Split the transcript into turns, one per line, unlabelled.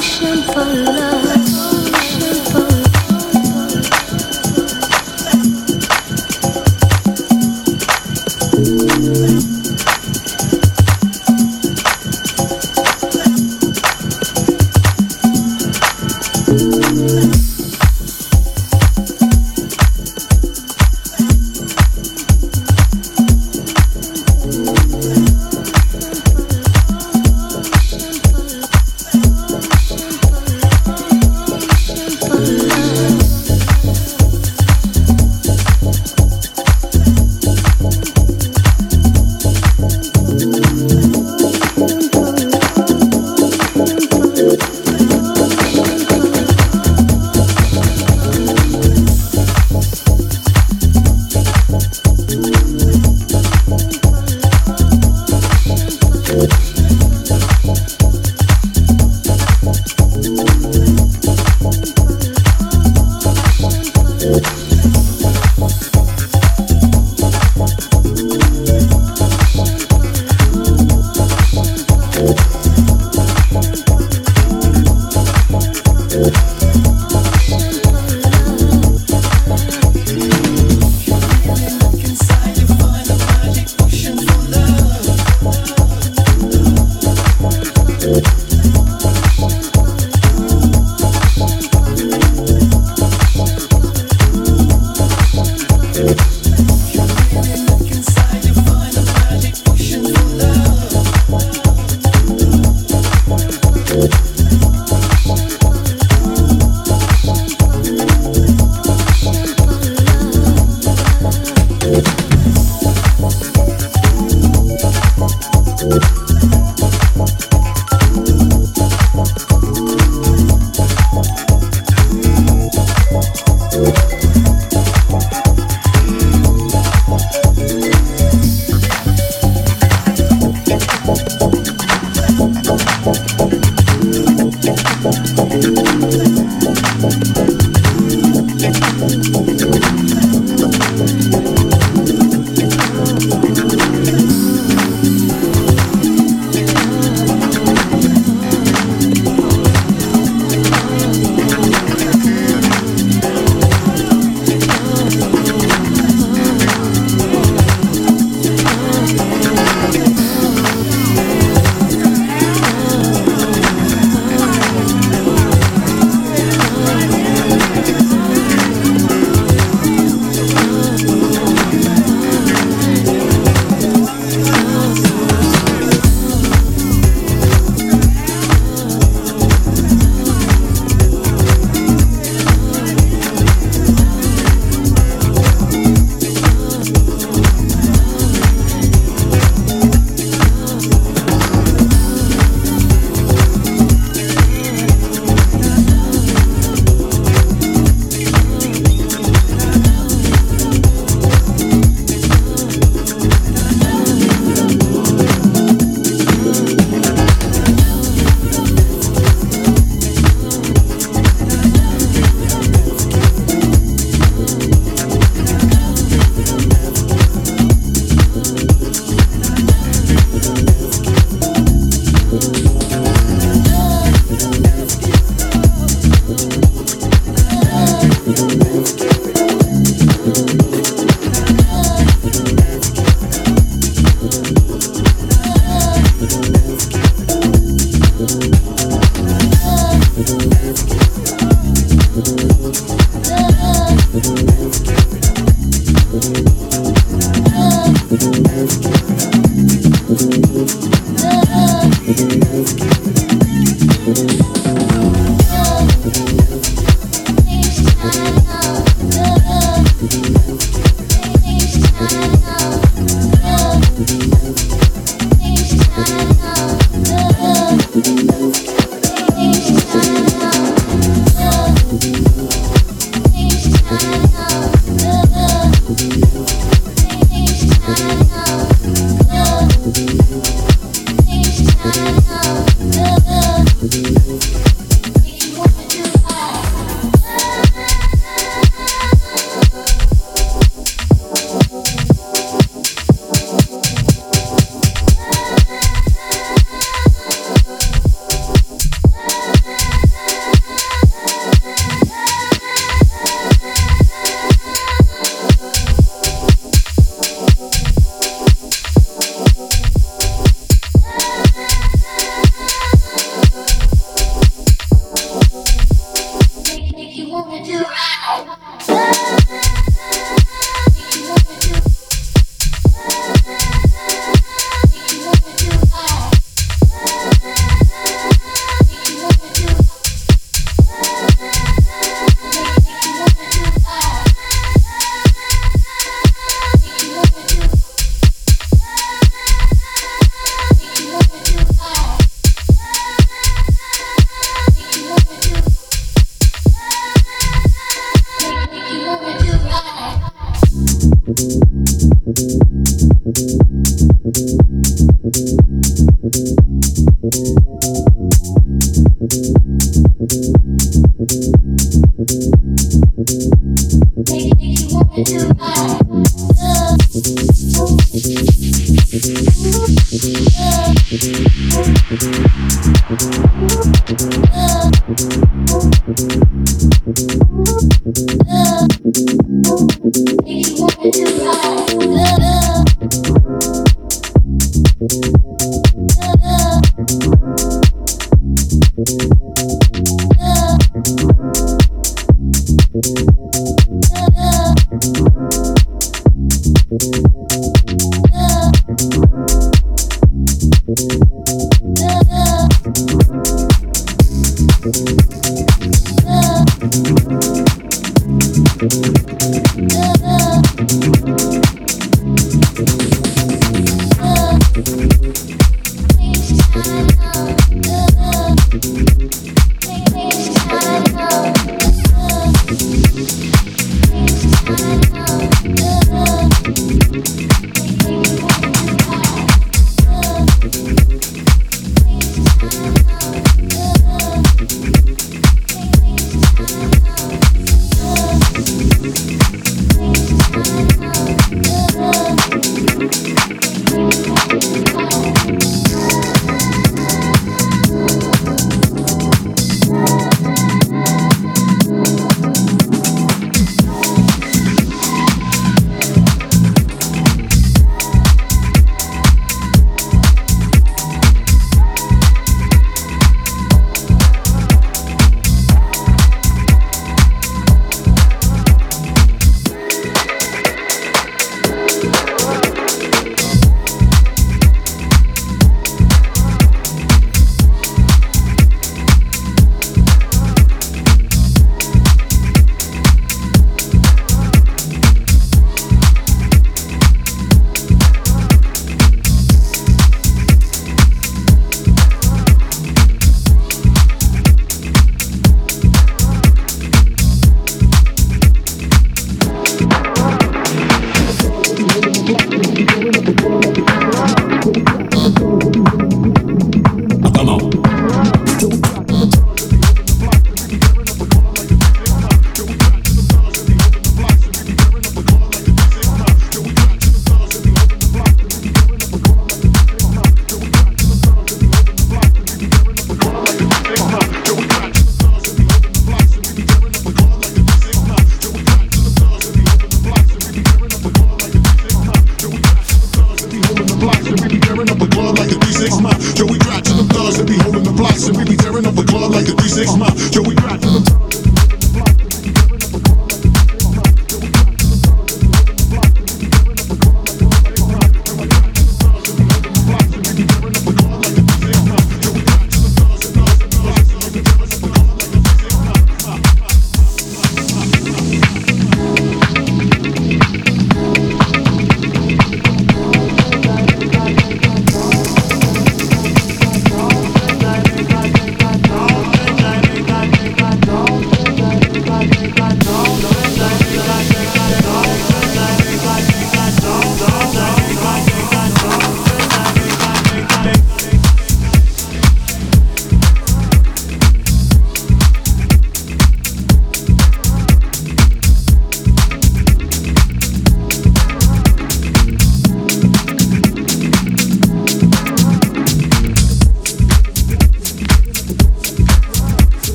Ocean